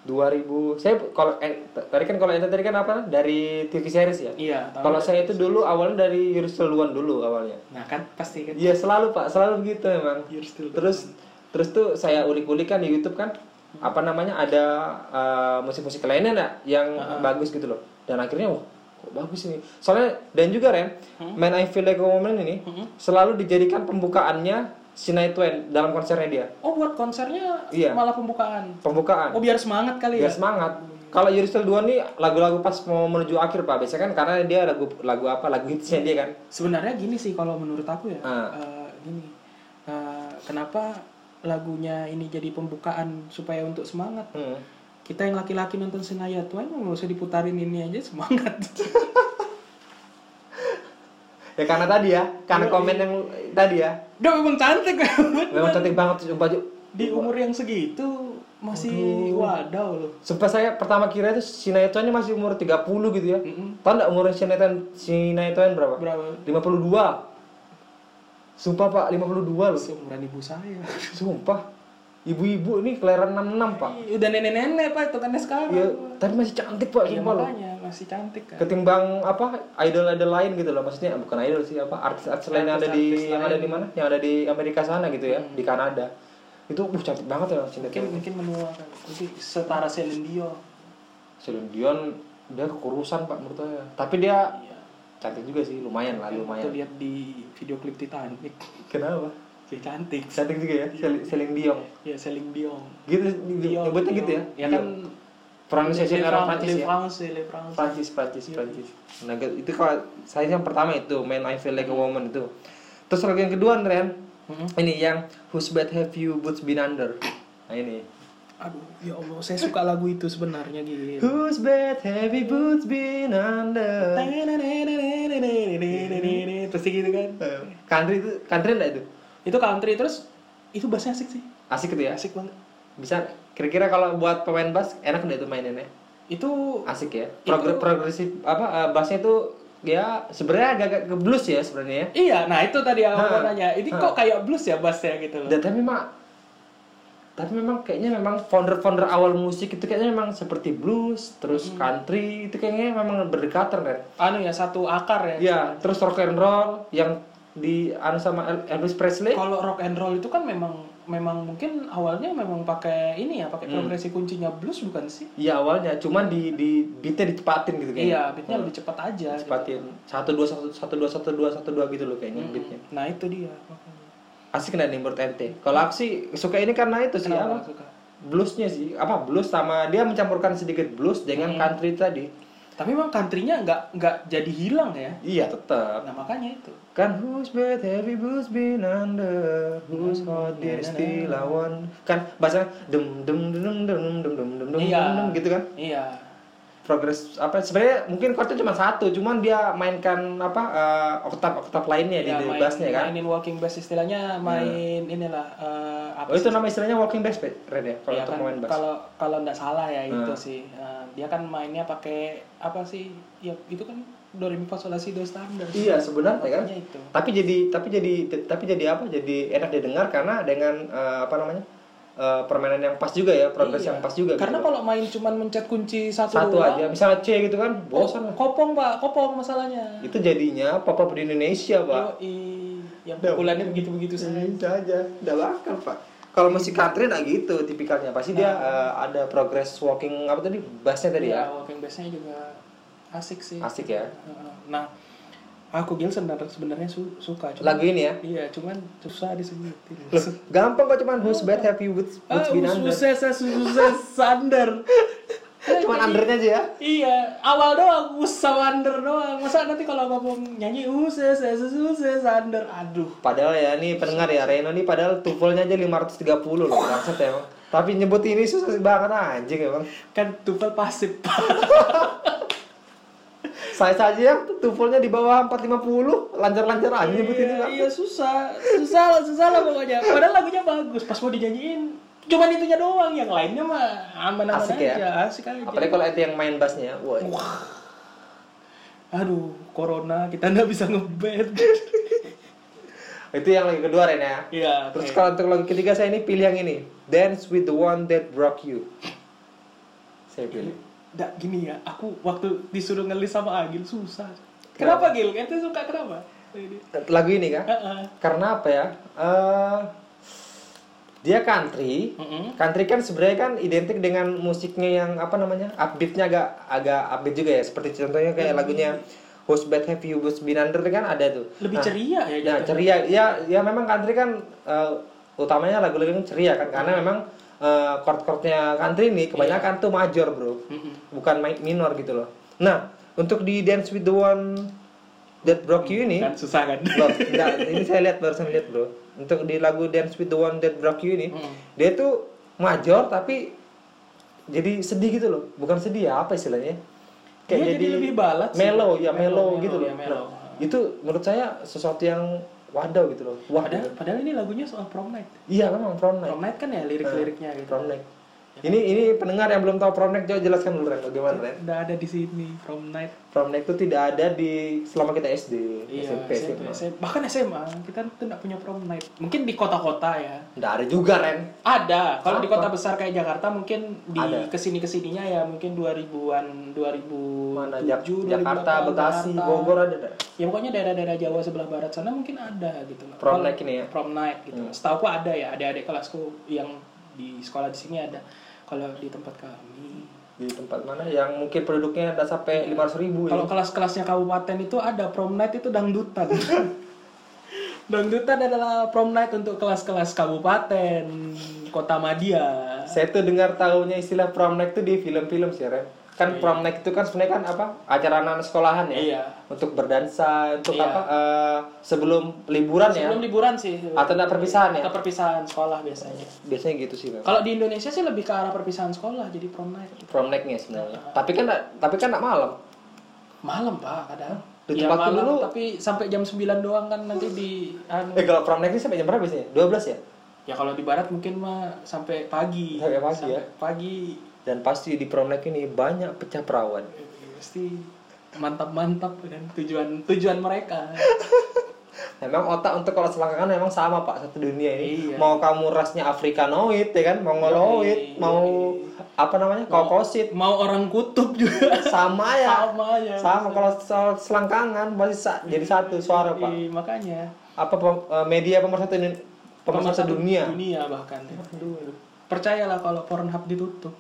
2000 saya kalau eh, tadi kan kalau ente tadi kan apa? Dari TV series ya? Iya, kalau saya itu dulu awalnya dari One dulu awalnya. Nah, kan pasti kan? Iya selalu pak selalu begitu emang. The terus terus tuh saya ulik-ulik kan di YouTube kan apa namanya ada uh, musik-musik lainnya nggak yang bagus gitu loh. Dan akhirnya wah kok bagus ini? Soalnya dan juga Ren Man I Feel Like a Woman ini selalu dijadikan pembukaannya Sinai Twain dalam konsernya dia Oh, buat konsernya Iya. malah pembukaan. pembukaan Oh, biar semangat kali biar ya. semangat kalau the One nih lagu-lagu pas mau menuju akhir pak biasanya kan karena dia lagu lagu apa lagu hitsnya dia kan Sebenarnya gini sih kalau menurut aku ya. Ah. eh, gini. Eh, kenapa lagunya ini jadi pembukaan supaya untuk semangat? hmm. Kita yang laki-laki nonton Senaya Tuan nggak usah diputarin ini aja semangat. [laughs] ya karena tadi ya karena komen yang tadi ya Udah memang cantik [laughs] memang cantik banget sumpah di umur yang segitu masih wadaw loh. Sumpah saya pertama kira itu Sinai Twain ini masih umur 30 gitu ya. Mm-mm. Tahu enggak umur Sinai Twain, Sinai Twain berapa? Berapa? 52. Sumpah Pak, 52 loh. Seumuran ibu saya. Sumpah. Ibu-ibu ini kelahiran 66, Pak. Udah nenek-nenek pak itu kan sekarang. Iya, tapi masih cantik, Pak, Iya sumpah loh. makanya masih cantik kan. Ketimbang apa? Idol-idol lain gitu loh. Maksudnya bukan idol sih, apa? Artis-artis lain yang ada di yang ada di mana? Yang ada di Amerika sana gitu ya, di Kanada. Itu uh cantik banget ya Mungkin mungkin menua kan. Mungkin setara Celine Dion. Celine Dion dia kekurusan, Pak, menurut saya. Tapi dia Iya. cantik juga sih, lumayan lah, Itu lumayan. lihat di video klip Titanic. Kenapa? Dia cantik. Cantik juga ya, Sel- Celine Dion. Ya Celine Dion. Gitu, nyebutnya gitu ya? Ya kan Pronunciation orang Prancis ya? Le France. Prancis, Prancis, Prancis. Nah, itu kalau saya yang pertama itu, Man I Feel Like a Woman itu. Terus lagu yang kedua, Ren, Mm-mm. ini yang Whose Bed Have You Boots Been Under? Nah ini. Aduh, ya Allah, saya suka lagu itu sebenarnya gitu. Whose bed you boots been under? Terus gitu kan. Country itu, country enggak itu? Itu country terus itu bassnya asik sih. Asik gitu ya? Asik banget. Bisa, kira-kira kalau buat pemain bass, enak enggak itu maininnya? Itu asik ya Progr- progresif apa eh, bassnya itu ya sebenarnya agak-agak ke blues ya sebenarnya ya Iya, nah itu tadi yang mau nanya. Ini kok kayak blues ya bassnya gitu loh. Dan tapi memang tapi memang kayaknya memang founder-founder awal musik itu kayaknya memang seperti blues terus country itu kayaknya memang berdekatan kan Anu ya satu akar ya. ya terus rock and roll yang di anu sama El- Elvis Presley Kalau rock and roll itu kan memang memang mungkin awalnya memang pakai ini ya, pakai Hmm. progresi kuncinya blues bukan sih? iya awalnya cuman di di beatnya dicepatin gitu kayaknya Iya, beatnya lebih cepat aja. gitu. cepatin satu dua satu satu dua satu dua satu dua gitu loh kayaknya beatnya Nah itu dia. asik nggak nih menurut ente kalau aku sih suka ini karena itu sih Kenapa apa suka? bluesnya sih apa blues sama dia mencampurkan sedikit blues dengan Hmm. country tadi Tapi memang country-nya nggak nggak jadi hilang ya. iya tetap Nah makanya itu. kan whose bed heavy blues been under whose heart did still I want kan bahasa dem dem dem dem dem dem dem dem dem Iya. dem gitu kan Iya. Progres apa sebenarnya mungkin chordnya cuma satu cuman dia mainkan apa eh, oktav oktav lainnya di, Ya, di main, bassnya kan? mainin walking bass istilahnya main inilah eh, apa oh itu sih? nama istilahnya walking bass? Red ya kalau Iya untuk kan, main bass. kalau kalau nggak salah ya itu Hmm. sih. Eh, dia kan mainnya pakai apa sih ya itu kan do re mi fa sol la si do standar. Iya sebenarnya kan. Itu. Tapi jadi tapi jadi tapi jadi apa? Jadi enak didengar karena dengan eh, apa namanya eh, permainan yang pas juga ya progres Iya. yang pas juga karena gitu. kalau main cuman mencet kunci satu, satu doang, aja misalnya C gitu kan bosan oh, kopong pak kopong masalahnya itu jadinya pop up di Indonesia pak Yoi. yang Udah. pukulannya begitu begitu saja aja udah bakal pak kalau musik country nah gitu tipikalnya pasti dia eh, ada progress walking apa tadi bassnya tadi Iya, ya walking bassnya juga asik sih asik ya Heeh. nah aku Gil sebenarnya sebenarnya su- suka cuman lagu ini ya iya cuman susah disebutin Loh, gampang kok cuman who's bad happy with Ah, what's been under susah, susah, [laughs] sander. cuman undernya aja ya Iya, awal doang us sama under doang. Masa nanti kalau ngomong nyanyi us, us, us, us, us, under. Aduh. Padahal ya nih pendengar ya Reno nih padahal tuvelnya aja 530 loh bangsat ya emang. Tapi nyebut ini susah banget anjing emang. Kan tupel pasif. [laughs] Saya saja yang tuvelnya di bawah 450 lancar-lancar aja nyebut ini iya, iya, susah. Susah lah, susah lah pokoknya. Padahal lagunya bagus. Pas mau dinyanyiin, cuman itunya doang. Yang lainnya mah aman-aman Asik aja. ya? Asik aja. Apalagi kalau itu yang main bassnya, wah. Aduh, corona kita nggak bisa ngeband. [laughs] Itu yang lagi kedua Ren ya. Iya. Terus oke. kalau untuk lagu ketiga saya ini pilih yang ini, Dance with the One That Broke You. Saya pilih. Nggak gini ya, aku waktu disuruh ngelis sama Agil susah. Kenapa, Gil? Ente suka kenapa? Lagu ini kan? Heeh. Karena apa ya? Eh dia country, Mm-mm. Country kan sebenarnya kan identik dengan musiknya yang apa namanya upbeatnya agak agak upbeat juga ya seperti contohnya kayak lagunya Who's Bad Have You Who's Been Under kan ada tuh. Lebih Nah, ceria ya gitu. ceria, ya ya memang country kan eh, utamanya lagu-lagu yang ceria kan karena memang eh, chord-chordnya country ini kebanyakan tuh major bro, Mm-mm. bukan mi- minor gitu loh. Nah untuk di Dance with the One That Broke You ini, Kan susah kan? Loh, enggak, ini saya lihat barusan lihat bro. Untuk di lagu Dance with the One That Broke You ini, Mm. dia tuh major tapi jadi sedih gitu loh. Bukan sedih ya, apa istilahnya? Dia jadi lebih balad sih. Mellow, ya Mellow, mellow, gitu loh. ya, mellow. Nah, itu menurut saya sesuatu yang wadaw gitu loh. Wah, Padahal, padahal ini lagunya soal prom night. iya memang prom night. Prom night kan ya lirik-liriknya gitu. Prom night. Ini ini pendengar yang belum tahu prom night, coba jelaskan dulu Ren, bagaimana Ren? Udah ada di sini prom night. Prom night itu tidak ada di selama kita SD, Iya, SMP, SMP, SMA. SMA. Bahkan SMA kita tuh nggak punya prom night. Mungkin di kota-kota ya. Nggak ada juga Ren. Ada. Kalau di kota besar kayak Jakarta mungkin di Ada. ke sini ke sininya ya mungkin 2000-an 2007 Mana Jak- 2008, Jakarta, Bekasi. Bogor ada? Ya pokoknya daerah-daerah Jawa sebelah barat sana mungkin ada gitu loh. Prom night ini ya? Prom night gitu. Setahu aku ada ya, adik-adik kelasku yang di sekolah di sini ada. Kalau di tempat kami di tempat mana yang mungkin penduduknya ada sampai 500 ribu ya. Kalau kelas-kelasnya kabupaten itu ada prom night itu dangdutan. [laughs] dangdutan adalah prom night untuk kelas-kelas kabupaten, kota Madia. Saya tuh dengar tahunya istilah prom night tuh di film-film sih, Ren. Kan prom night itu kan sebenarnya kan apa? Acara anak sekolahan ya. Iya. Untuk berdansa, untuk Iya. apa? eh, sebelum liburan ya. Sebelum liburan sih. Atau enggak perpisahan ya? Atau perpisahan sekolah biasanya. Biasanya gitu sih. Kalau di Indonesia sih lebih ke arah perpisahan sekolah, jadi prom night. Prom night-nya sebenarnya. Tapi kan nggak- tapi kan enggak malam. Malam pak, kadang. Di Iya tempatku malam, dulu- tapi sampai jam 9 doang kan nanti di anu. Eh kalau prom night ini sampai jam berapa biasanya? 12 ya? Ya kalau di barat mungkin mah sampai pagi. Sampai pagi ya? pagi. Dan pasti di prom night ini banyak pecah perawan. pasti mantap-mantap kan tujuan tujuan mereka. [laughs] Memang otak untuk kalau selangkangan memang sama pak satu dunia ini. Iya. Mau kamu rasnya Afrikanoid ya kan, Mongoloid, Yoi, mau apa namanya? Kokosit. mau orang kutub juga. Sama ya. Sama ya sama kalau soal selangkangan masih sa- jadi satu suara pak. Iya, makanya. Apa eh, media pemersatu pemersatu dunia? dunia bahkan. Ya. Aduh. percayalah kalau Pornhub ditutup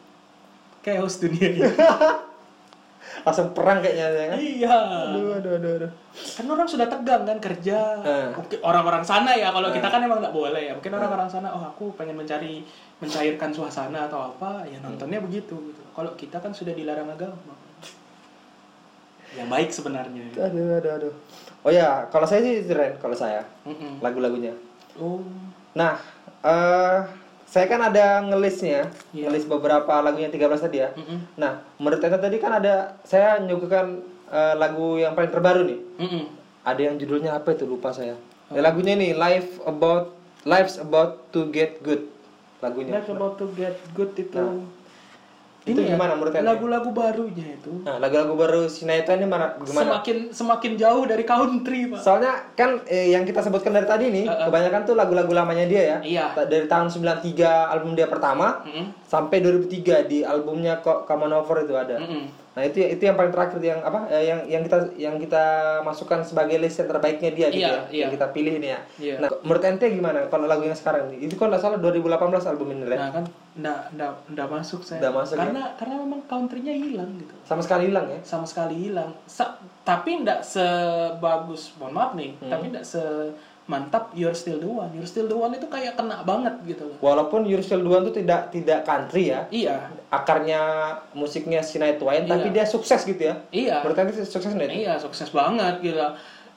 chaos dunia ini. [laughs] Langsung perang kayaknya ya kan? Iya. Aduh aduh aduh, aduh. kan orang sudah tegang kan kerja. Eh. Mungkin orang-orang sana ya kalau kita kan emang nggak boleh ya. Mungkin orang-orang sana oh aku pengen mencari mencairkan suasana atau apa. Ya nontonnya begitu gitu. Kalau kita kan sudah dilarang agama. Yang [laughs] baik sebenarnya. Aduh aduh aduh. Oh ya kalau saya sih Ren kalau saya. Mm-mm. lagu-lagunya. Oh. Nah eh saya kan ada ngelisnya Iya. ngelis beberapa lagunya 13 tadi ya. Mm-mm. nah menurut Anda tadi kan ada saya nyuguhkan eh, lagu yang paling terbaru nih. Mm-mm. ada yang judulnya apa itu? Lupa saya. Ya, lagunya nih life about life's about to get good. Lagunya. Life about to get good itu itu ya, gimana menurut lagu-lagu barunya itu nah lagu-lagu baru Sinetron ini mana gimana semakin semakin jauh dari country pak soalnya kan eh, yang kita sebutkan dari tadi nih Uh-uh. kebanyakan tuh lagu-lagu lamanya dia ya Iya. Dari tahun 93 album dia pertama Mm-mm. sampai 2003 di albumnya kok Come On Over itu ada Mm-mm. Nah itu itu yang paling terakhir yang apa eh, yang yang kita yang kita masukkan sebagai list yang terbaiknya dia gitu Iya, ya iya. yang kita pilih ini ya Iya. nah menurut ente gimana kalau lagu yang sekarang nih itu kan nggak salah 2018 album ini Ren. Nah kan ndak ndak ndak masuk saya. Nggak masuk, ya? karena karena memang countrynya hilang gitu. sama sekali hilang ya Sama sekali hilang. Sa- tapi ndak sebagus, mohon maaf nih, Hmm. tapi ndak semantap You're Still the One. You're Still the One itu kayak kena banget gitu loh. walaupun You're Still the One tuh tidak tidak country ya Iya, akarnya musiknya Sinai Twain Iya. tapi dia sukses gitu ya iya. ente sukses itu? Iya, sukses banget gitu.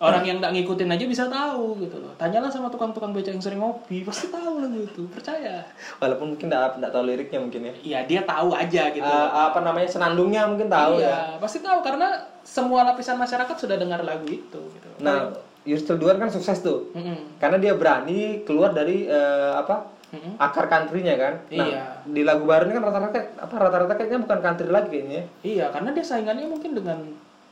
Orang yang nggak ngikutin aja bisa tahu gitu loh. Tanyalah sama tukang-tukang beca yang sering ngopi, pasti tahu lagu itu. Percaya. walaupun mungkin nggak nggak tahu liriknya mungkin ya Iya, dia tahu aja gitu. Eh, apa namanya senandungnya mungkin tahu ya iya, pasti tahu karena semua lapisan masyarakat sudah dengar lagu itu gitu. nah The One kan sukses tuh Mm-mm. karena dia berani keluar dari eh, apa Mm-mm. akar country-nya kan nah Iya. di lagu baru ini kan rata-rata apa rata-rata kayaknya bukan country lagi kayaknya Iya, karena dia saingannya mungkin dengan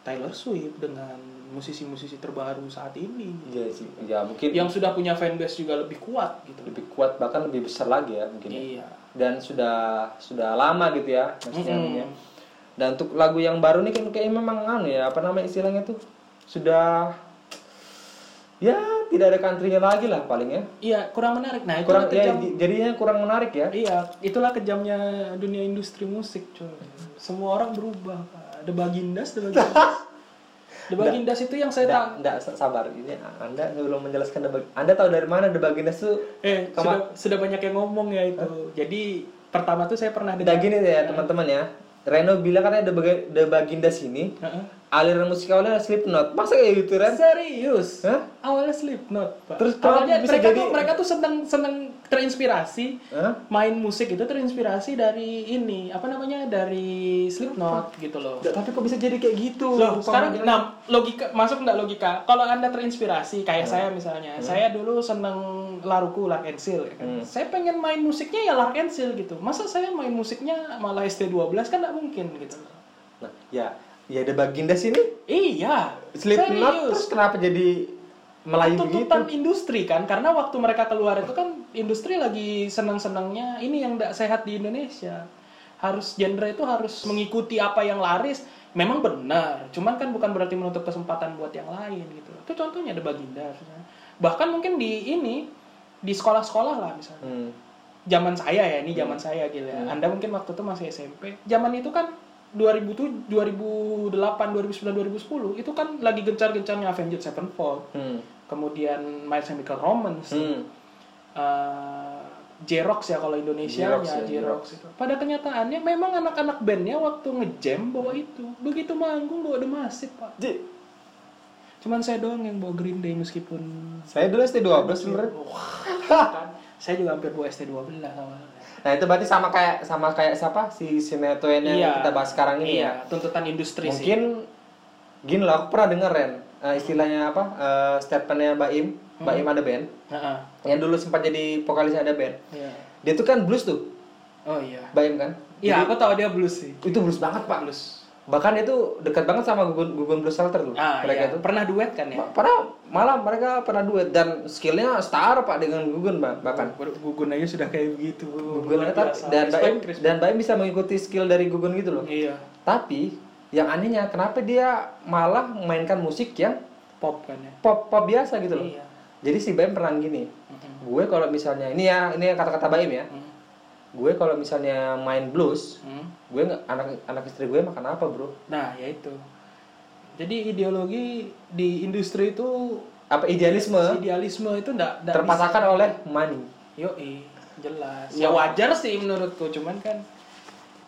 Taylor Swift, dengan musisi-musisi terbaru saat ini. iya sih ya mungkin Yang sudah punya fanbase juga lebih kuat gitu. lebih kuat bahkan lebih besar lagi ya mungkin ya. Iya. dan sudah sudah lama gitu ya maksudnya Mm-mm. ininya. dan untuk lagu yang baru nih kan kayaknya memang anu ya apa namanya istilahnya tuh sudah ya tidak ada country-nya lagi lah paling ya Iya, kurang menarik. Nah, kurang ya kejam. di- jadinya kurang menarik ya Iya, itulah kejamnya dunia industri musik, coy. Semua orang berubah. Ada Bagindas, ada Bagindas. [laughs] The Bagindas itu yang saya tak Nggak, nggak, sabar ini Anda sebelum menjelaskan The Bag- Anda tahu dari mana The Bagindas tuh eh sudah sudah banyak yang ngomong ya itu. Jadi pertama tuh saya pernah dengar gini ya teman-teman ya Reno bilang katanya The, Bag- The Bagindas ini Heeh. aliran musik awalnya Slipknot masa kayak gitu Ren? Serius? Hah? Awalnya Slipknot, Pak. Terus Awalnya mereka jadi- tuh mereka tuh seneng seneng terinspirasi Hah? main musik itu terinspirasi dari ini apa namanya dari Slipknot gitu loh. Tapi kok bisa jadi kayak gitu? Loh, sekarang nah logika masuk nggak logika? Kalau anda terinspirasi kayak saya misalnya, saya dulu seneng laruku Lark and Seal, ya kan? Saya pengen main musiknya ya Lark and Seal gitu. Masa saya main musiknya malah ST12 kan nggak mungkin gitu. Nah, ya, ya The Bagindas ini Iya, Slipknot terus kenapa jadi Melayu begitu? tuntutan industri kan karena waktu mereka keluar itu kan industri lagi senang-senangnya ini yang tidak sehat di Indonesia. Harus genre itu harus mengikuti apa yang laris. Memang benar cuman kan bukan berarti menutup kesempatan buat yang lain gitu. Itu contohnya ada baginda misalnya. bahkan mungkin di ini di sekolah-sekolah lah misalnya. Hmm. zaman saya ya ini zaman saya gitu ya. Anda mungkin waktu itu masih SMP zaman itu kan 2007 2008 2009 2010 itu kan lagi gencar-gencarnya Avenged Sevenfold Hmm. kemudian My Chemical Romance Hmm. eh, Jerox ya kalau Indonesia Xerox nya ya, Jerox itu. Pada kenyataannya memang anak-anak bandnya waktu ngejam bawa itu, begitu manggung bawa The Massive pak. Ji, Cuman saya doang yang bawa Green Day meskipun Saya dulu ST12 sebenarnya. kan saya juga hampir bawa ST12 awalnya. Nah, itu berarti sama kayak sama kayak siapa? Si Sinetron yang Iya. kita bahas sekarang ini ya. Iya, tuntutan industri sih. Mungkin gini lah, aku pernah denger Ren eh, istilahnya apa? eh, statementnya Mbak Im, Mbak Im ada band Heeh. yang dulu sempat jadi vokalis ada band. Iya. Dia tuh kan blues tuh, Oh iya. Mbak Im kan? Iya, aku tahu dia blues sih. Itu blues banget, Pak. Blues. Bahkan itu dekat banget sama Gugun Gugun Blues Shelter tuh Ah, mereka iya. itu pernah duet kan ya? Ma- Padahal malah mereka pernah duet dan skillnya setara pak dengan Gugun bah- bahkan Gugun aja sudah kayak begitu. Gugun biasa. dan Baim dan Baim bisa mengikuti skill dari Gugun gitu loh. Iya, Tapi yang anehnya kenapa dia malah memainkan musik yang pop kan ya. pop pop biasa gitu loh. Iya. Jadi si Baim pernah gini. Mhm. Gue kalau misalnya ini ya ini kata-kata Baim ya. Mhm. Gue kalau misalnya main blues, Mhm. gue nggak anak anak istri gue makan apa bro? Nah, ya itu. Jadi ideologi di industri itu Apa idealisme idealisme itu enggak terpatahkan oleh money. Yoi, jelas. Iya. Ya wajar sih menurutku, cuman kan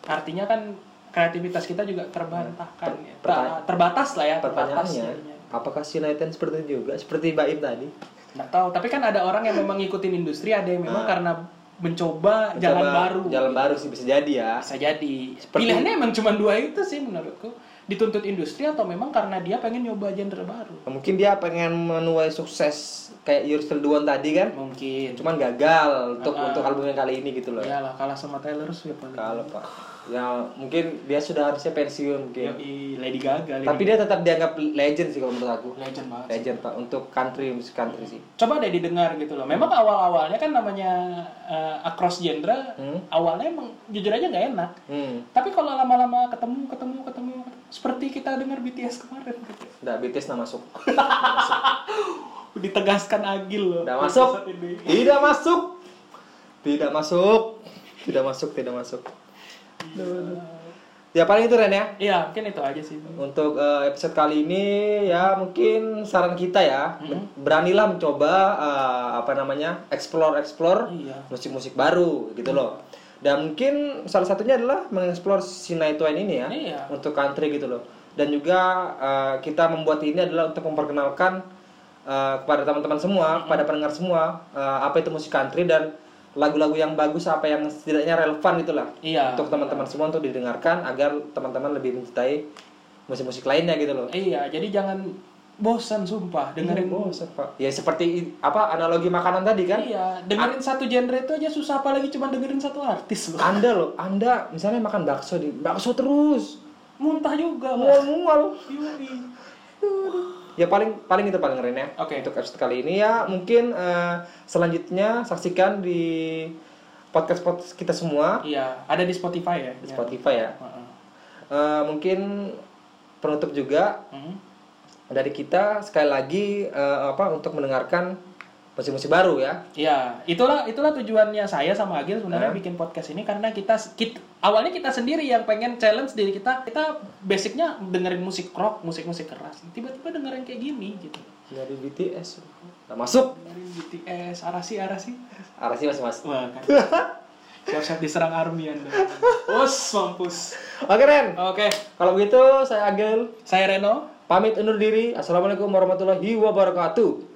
artinya kan kreativitas kita juga terbantahkan ya. pertanya- Ta- terbatas lah ya. Pertanyaannya, apakah si Nathan seperti itu juga seperti Baim tadi? Nggak tahu, tapi kan ada orang yang memang ngikutin industri, ada yang memang karena mencoba, jalan Mencoba baru. Jalan baru sih bisa jadi ya. Bisa jadi. Seperti- Pilihannya emang cuma dua itu sih menurutku. Dituntut industri atau memang karena dia pengen nyoba genre baru. Mungkin dia pengen menuai sukses kayak Still the One tadi kan. Mungkin. Cuman gagal untuk Ah. untuk album yang kali ini gitu loh. Iyalah kalah sama Taylor Swift. Kalau Pak. Ya mungkin dia sudah harusnya pensiun mungkin. Yoi, Lady Gaga. Lady Tapi dia tetap dianggap legend sih kalau menurut aku. legend banget. Legend Pak untuk country musik country sih. Coba deh didengar gitu loh. Memang awal-awalnya kan namanya uh, across genre, Hmm. awalnya emang jujur aja nggak enak. Hmm. Tapi kalau lama-lama ketemu, ketemu, ketemu, seperti kita dengar BTS kemarin gitu. Nggak BTS nggak masuk. [laughs] Ditegaskan Agil loh. Tidak masuk. Tidak masuk. Tidak masuk. Tidak masuk, tidak masuk. Ya paling itu Ren ya. Iya, mungkin itu aja sih. Untuk eh, episode kali ini ya mungkin saran kita ya beranilah mencoba eh, apa namanya explore explore Iya. musik-musik baru gitu loh. Dan mungkin salah satunya adalah mengeksplor si Night Wine ini ya Iya. untuk country gitu loh. Dan juga eh, kita membuat ini adalah untuk memperkenalkan eh, kepada teman-teman semua, kepada pendengar semua eh, apa itu musik country dan lagu-lagu yang bagus apa yang setidaknya relevan itulah Iya. untuk teman-teman semua untuk didengarkan agar teman-teman lebih mencintai musik-musik lainnya gitu loh. Iya, jadi jangan bosan sumpah dengerin bosan pak. Ya seperti apa analogi makanan tadi kan? Iya, dengerin satu genre itu aja susah apalagi cuma dengerin satu artis loh. Anda loh, Anda misalnya makan bakso di bakso terus, Muntah juga lah. mual-mual. Ya paling paling itu paling keren ya. Oke. Untuk episode kali ini ya mungkin eh, selanjutnya saksikan di podcast podcast kita semua Iya, ada di Spotify ya. di Spotify ya. Heeh. Eh, mungkin penutup juga Hmm. dari kita sekali lagi eh, apa untuk mendengarkan musik-musik baru ya. Iya, itulah itulah tujuannya saya sama Agil sebenarnya bikin podcast ini karena kita, kita awalnya kita sendiri yang pengen challenge diri kita. Kita basicnya dengerin musik rock, musik-musik keras. Tiba-tiba dengerin kayak gini gitu. Dari BTS. Nah, masuk. Dengerin BTS, Arasi, Arasi. Arasi masih mas. Wah, kan. Siap-siap diserang army Anda. Us, mampus. Oke Ren. Oke, Kalau begitu saya Agil saya Reno. pamit undur diri. Assalamualaikum warahmatullahi wabarakatuh.